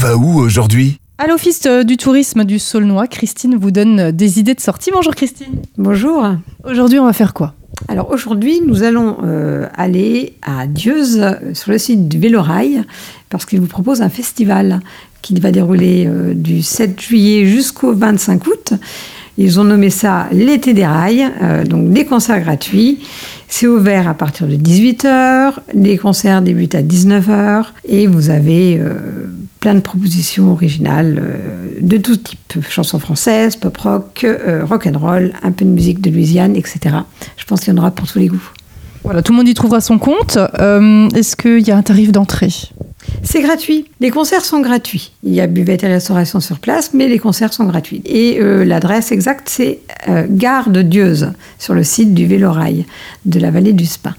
va où aujourd'hui? À l'Office euh, du tourisme du Saulnois, Christine vous donne euh, des idées de sortie. Bonjour Christine. Bonjour. Aujourd'hui, on va faire quoi? Alors aujourd'hui, nous allons euh, aller à Dieuze, sur le site du Vélorail, parce qu'il vous propose un festival qui va dérouler euh, du 7 juillet jusqu'au 25 août. Ils ont nommé ça l'été des rails, euh, donc des concerts gratuits. C'est ouvert à partir de 18h, les concerts débutent à 19h et vous avez euh, plein de propositions originales euh, de tout type, chansons françaises, pop rock, euh, rock and roll, un peu de musique de Louisiane, etc. Je pense qu'il y en aura pour tous les goûts. Voilà, tout le monde y trouvera son compte. Euh, Est-ce qu'il y a un tarif d'entrée? C'est gratuit. Les concerts sont gratuits. Il y a buvette et restauration sur place, mais les concerts sont gratuits. Et euh, l'adresse exacte, c'est euh, Gare de Dieuze, sur le site du Vélorail de la vallée du Spin.